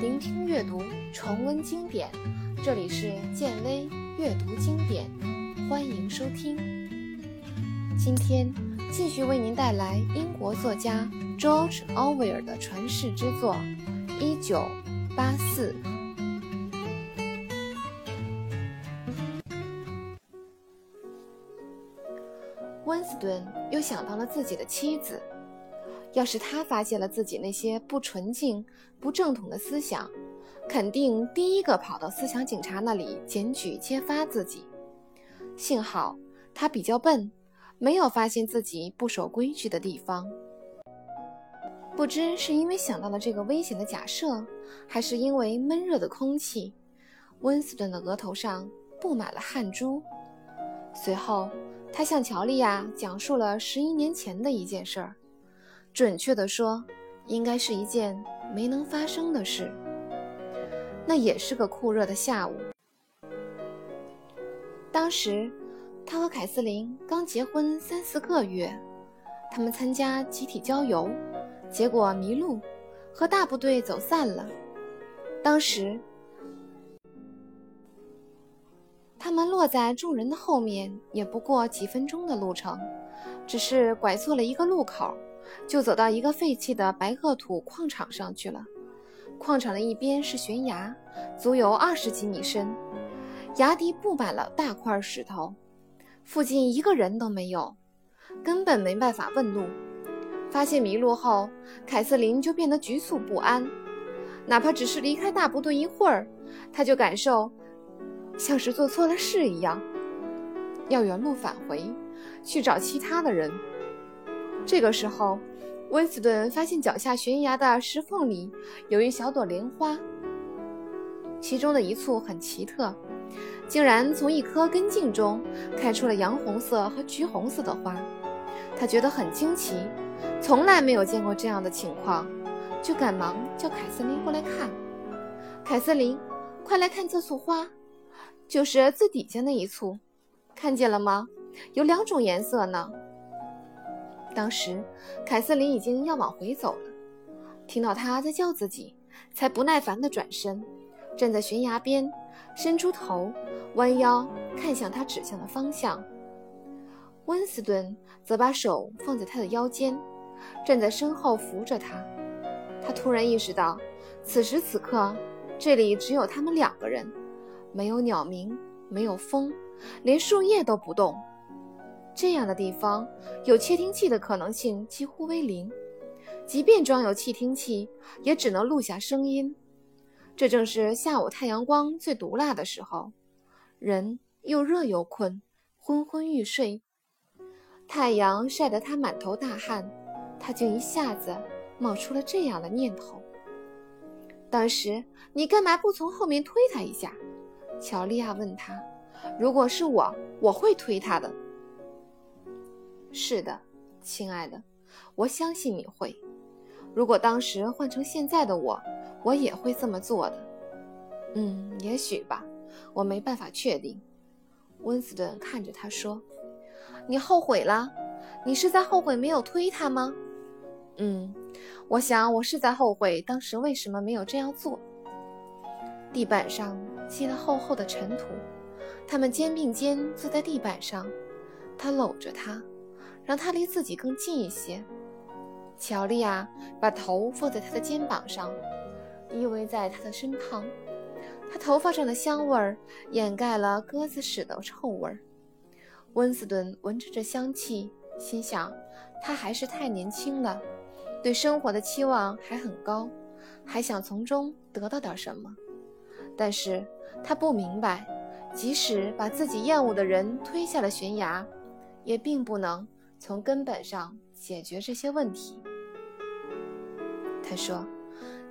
聆听阅读，重温经典。这里是建威阅读经典，欢迎收听。今天继续为您带来英国作家 George Orwell 的传世之作《一九八四》。温斯顿又想到了自己的妻子。要是他发现了自己那些不纯净、不正统的思想，肯定第一个跑到思想警察那里检举揭发自己。幸好他比较笨，没有发现自己不守规矩的地方。不知是因为想到了这个危险的假设，还是因为闷热的空气，温斯顿的额头上布满了汗珠。随后，他向乔丽亚讲述了十一年前的一件事儿。准确地说，应该是一件没能发生的事。那也是个酷热的下午。当时，他和凯瑟琳刚结婚三四个月，他们参加集体郊游，结果迷路，和大部队走散了。当时，他们落在众人的后面，也不过几分钟的路程，只是拐错了一个路口。就走到一个废弃的白垩土矿场上去了。矿场的一边是悬崖，足有二十几米深，崖底布满了大块石头，附近一个人都没有，根本没办法问路。发现迷路后，凯瑟琳就变得局促不安，哪怕只是离开大部队一会儿，她就感受像是做错了事一样，要原路返回，去找其他的人。这个时候，温斯顿发现脚下悬崖的石缝里有一小朵莲花，其中的一簇很奇特，竟然从一颗根茎中开出了洋红色和橘红色的花。他觉得很惊奇，从来没有见过这样的情况，就赶忙叫凯瑟琳过来看。凯瑟琳，快来看这簇花，就是最底下那一簇，看见了吗？有两种颜色呢。当时，凯瑟琳已经要往回走了，听到他在叫自己，才不耐烦地转身，站在悬崖边，伸出头，弯腰看向他指向的方向。温斯顿则把手放在他的腰间，站在身后扶着他。他突然意识到，此时此刻，这里只有他们两个人，没有鸟鸣，没有风，连树叶都不动。这样的地方有窃听器的可能性几乎为零，即便装有窃听器，也只能录下声音。这正是下午太阳光最毒辣的时候，人又热又困，昏昏欲睡。太阳晒得他满头大汗，他竟一下子冒出了这样的念头。当时你干嘛不从后面推他一下？乔利亚问他。如果是我，我会推他的。是的，亲爱的，我相信你会。如果当时换成现在的我，我也会这么做的。嗯，也许吧，我没办法确定。温斯顿看着他说：“你后悔了？你是在后悔没有推他吗？”嗯，我想我是在后悔当时为什么没有这样做。地板上积了厚厚的尘土，他们肩并肩坐在地板上，他搂着她。让他离自己更近一些。乔丽亚把头放在他的肩膀上，依偎在他的身旁。他头发上的香味儿掩盖了鸽子屎的臭味儿。温斯顿闻着这香气，心想：他还是太年轻了，对生活的期望还很高，还想从中得到点什么。但是他不明白，即使把自己厌恶的人推下了悬崖，也并不能。从根本上解决这些问题，他说：“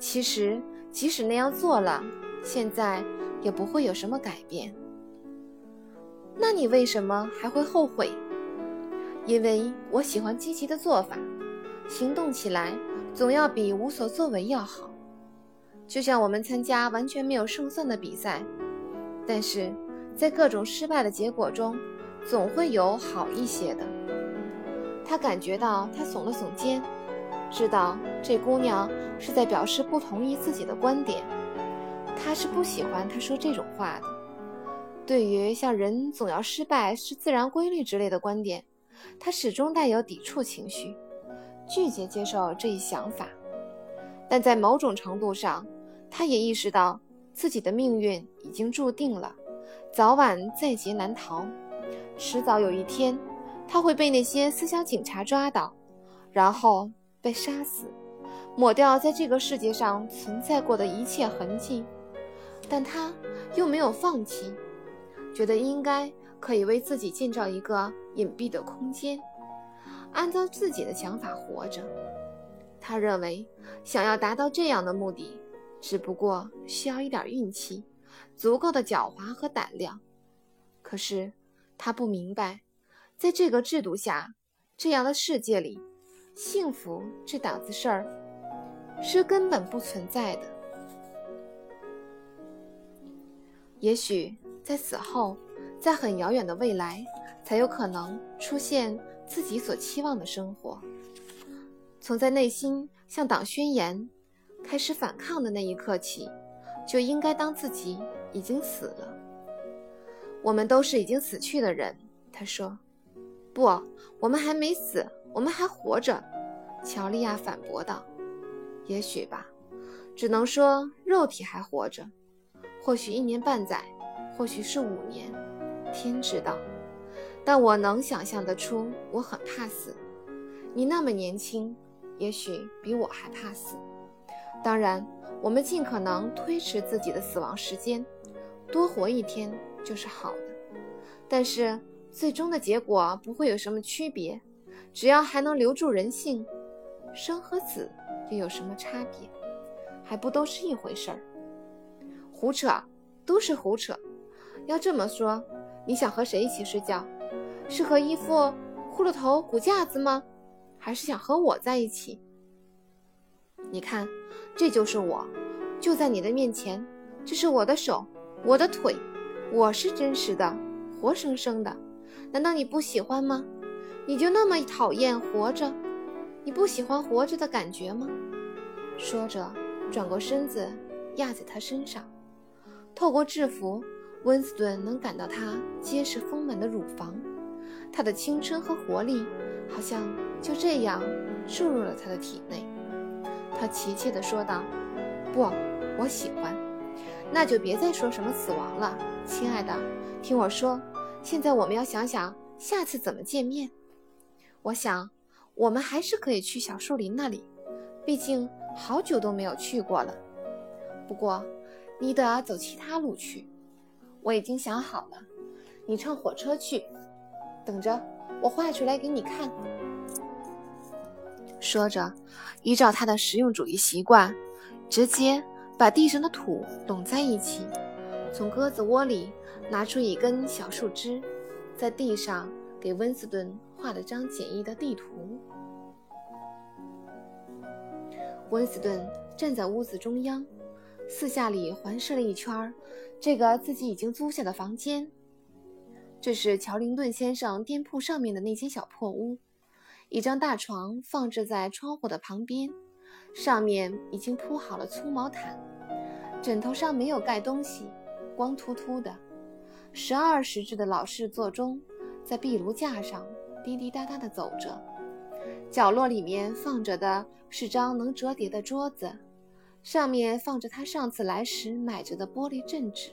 其实即使那样做了，现在也不会有什么改变。那你为什么还会后悔？因为我喜欢积极的做法，行动起来总要比无所作为要好。就像我们参加完全没有胜算的比赛，但是在各种失败的结果中，总会有好一些的。”他感觉到他耸了耸肩，知道这姑娘是在表示不同意自己的观点，他是不喜欢她说这种话的。对于像人总要失败是自然规律之类的观点，他始终带有抵触情绪，拒绝接受这一想法。但在某种程度上，他也意识到自己的命运已经注定了，早晚在劫难逃，迟早有一天，他会被那些思想警察抓到，然后被杀死，抹掉在这个世界上存在过的一切痕迹。但他又没有放弃，觉得应该可以为自己建造一个隐蔽的空间，按照自己的想法活着。他认为，想要达到这样的目的，只不过需要一点运气，足够的狡猾和胆量。可是，他不明白，在这个制度下，这样的世界里，幸福这档子事儿是根本不存在的。也许在死后，在很遥远的未来，才有可能出现自己所期望的生活。从在内心向党宣言、开始反抗的那一刻起，就应该当自己已经死了。我们都是已经死去的人，他说。不，我们还没死，我们还活着。乔利亚反驳道。也许吧，只能说肉体还活着，或许一年半载，或许是五年，天知道。但我能想象得出，我很怕死。你那么年轻。也许比我还怕死。当然，我们尽可能推迟自己的死亡时间，多活一天就是好的。但是，最终的结果不会有什么区别，只要还能留住人性，生和死又有什么差别？还不都是一回事儿？胡扯，都是胡扯。要这么说，你想和谁一起睡觉？是和一副骷髅头骨架子吗？还是想和我在一起？你看，这就是我，就在你的面前。这是我的手，我的腿，我是真实的，活生生的。难道你不喜欢吗？你就那么讨厌活着？你不喜欢活着的感觉吗？说着，转过身子压在他身上。透过制服，温斯顿能感到他结实丰满的乳房，他的青春和活力。好像就这样注入了他的体内。他急切地说道：“不，我喜欢。那就别再说什么死亡了，亲爱的。听我说，现在我们要想想下次怎么见面。我想，我们还是可以去小树林那里，毕竟好久都没有去过了。不过，你得走其他路去。我已经想好了，你乘火车去。等着。”我画出来给你看。说着，依照他的实用主义习惯，直接把地上的土拢在一起，从鸽子窝里拿出一根小树枝，在地上给温斯顿画了张简易的地图。温斯顿站在屋子中央，四下里环视了一圈这个自己已经租下的房间。这是乔林顿先生店铺上面的那间小破屋，一张大床放置在窗户的旁边，上面已经铺好了粗毛毯，枕头上没有盖东西，光秃秃的。十二时制的老式座钟在壁炉架上滴滴答答地走着，角落里面放着的是张能折叠的桌子，上面放着他上次来时买着的玻璃镇纸，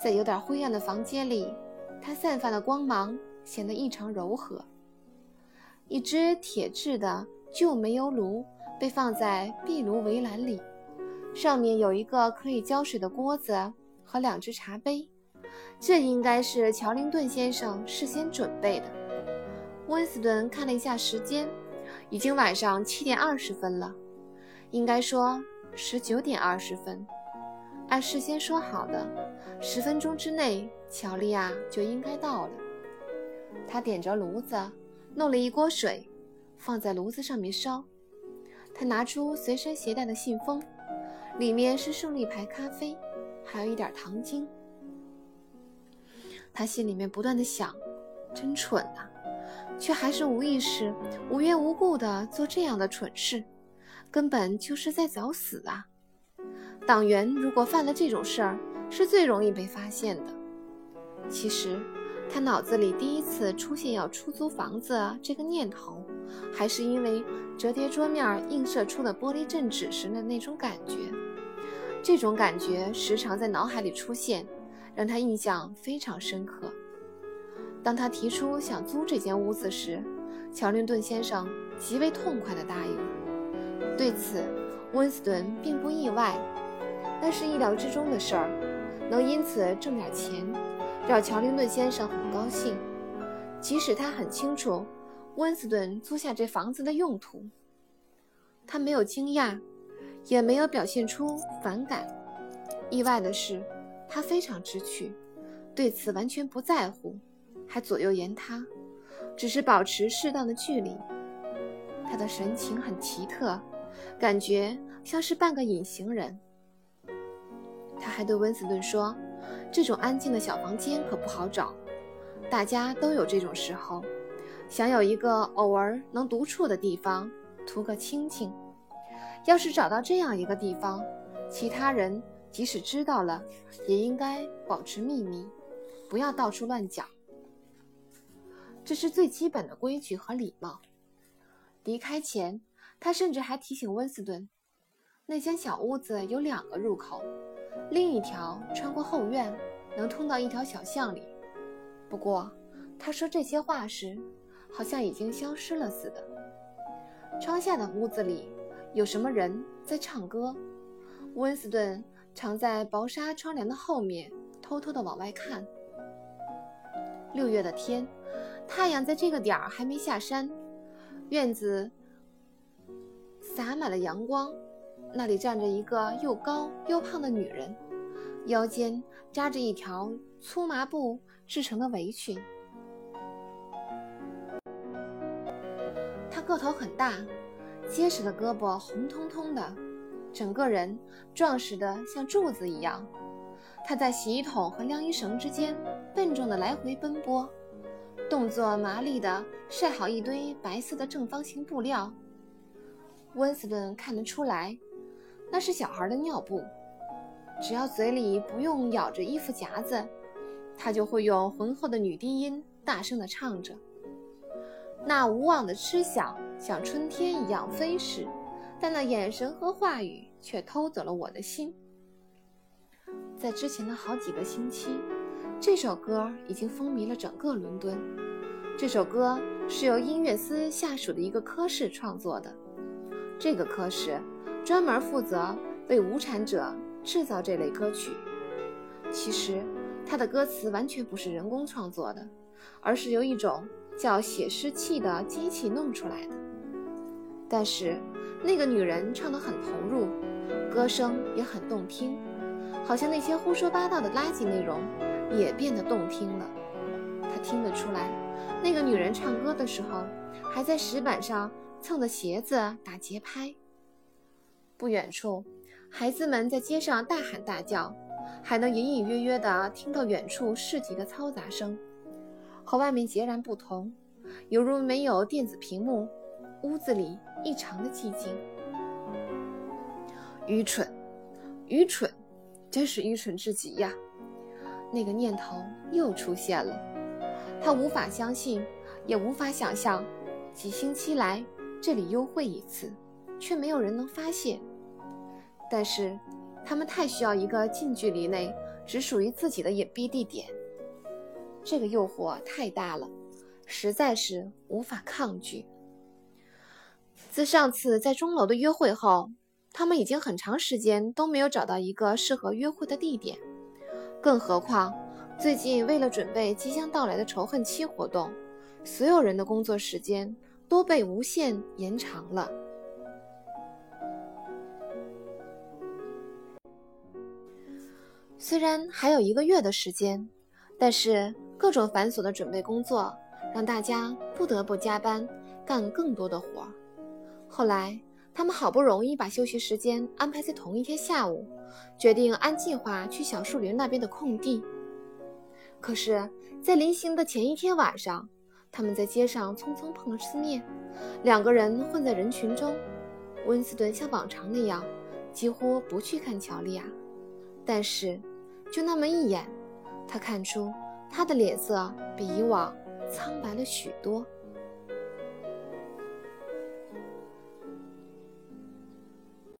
在有点灰暗的房间里。它散发的光芒显得异常柔和。一只铁制的旧煤油炉被放在壁炉围栏里，上面有一个可以浇水的锅子和两只茶杯。这应该是乔林顿先生事先准备的。温斯顿看了一下时间，已经晚上七点二十分了，应该说十九点二十分。按事先说好的，十分钟之内。乔利亚就应该到了。他点着炉子，弄了一锅水，放在炉子上面烧。他拿出随身携带的信封，里面是胜利牌咖啡，还有一点糖精。他心里面不断的想：真蠢呐，却还是无意识、无缘无故的做这样的蠢事，根本就是在找死啊！党员如果犯了这种事儿，是最容易被发现的。其实，他脑子里第一次出现要出租房子这个念头，还是因为折叠桌面映射出的玻璃阵纸时的那种感觉。这种感觉时常在脑海里出现，让他印象非常深刻。当他提出想租这间屋子时，乔林顿先生极为痛快地答应。对此，温斯顿并不意外，那是意料之中的事儿。能因此挣点钱，让乔林顿先生很高兴。即使他很清楚温斯顿租下这房子的用途，他没有惊讶，也没有表现出反感。意外的是，他非常知趣，对此完全不在乎。还左右言他，只是保持适当的距离。他的神情很奇特，感觉像是半个隐形人。他还对温斯顿说：“这种安静的小房间可不好找，大家都有这种时候，想有一个偶尔能独处的地方，图个清静。要是找到这样一个地方，其他人即使知道了，也应该保持秘密，不要到处乱讲。”这是最基本的规矩和礼貌。离开前，他甚至还提醒温斯顿，那间小屋子有两个入口，另一条穿过后院，能通到一条小巷里。不过，他说这些话时，好像已经消失了似的。窗下的屋子里有什么人在唱歌？温斯顿常在薄纱窗帘的后面偷偷地往外看。六月的天。太阳在这个点儿还没下山，院子洒满了阳光。那里站着一个又高又胖的女人，腰间扎着一条粗麻布制成的围裙。她个头很大，结实的胳膊红彤彤的，整个人壮实的像柱子一样。他在洗衣桶和晾衣绳之间笨重的来回奔波。动作麻利的晒好一堆白色的正方形布料，温斯顿看得出来，那是小孩的尿布。只要嘴里不用咬着衣服夹子，他就会用浑厚的女低音大声地唱着。那无望的痴想像春天一样飞逝，但那眼神和话语却偷走了我的心。在之前的好几个星期。这首歌已经风靡了整个伦敦。这首歌是由音乐司下属的一个科室创作的。这个科室专门负责为无产者制造这类歌曲。其实，它的歌词完全不是人工创作的，而是由一种叫写诗器的机器弄出来的。但是，那个女人唱得很投入，歌声也很动听，好像那些胡说八道的垃圾内容。也变得动听了。他听得出来，那个女人唱歌的时候，还在石板上蹭着鞋子打节拍。不远处，孩子们在街上大喊大叫，还能隐隐约约地听到远处市集的嘈杂声，和外面截然不同，犹如没有电子屏幕，屋子里异常的寂静。愚蠢，愚蠢，真是愚蠢至极呀！那个念头又出现了，他无法相信，也无法想象，几星期来这里幽会一次，却没有人能发现。但是，他们太需要一个近距离内只属于自己的隐蔽地点。这个诱惑太大了，实在是无法抗拒。自上次在钟楼的约会后，他们已经很长时间都没有找到一个适合约会的地点。更何况，最近为了准备即将到来的仇恨期活动，所有人的工作时间都被无限延长了。虽然还有一个月的时间，但是各种繁琐的准备工作让大家不得不加班干更多的活儿。后来，他们好不容易把休息时间安排在同一天下午。决定按计划去小树林那边的空地。可是，在临行的前一天晚上，他们在街上匆匆碰了次面，两个人混在人群中。温斯顿像往常那样，几乎不去看乔丽亚，但是就那么一眼，他看出她的脸色比以往苍白了许多。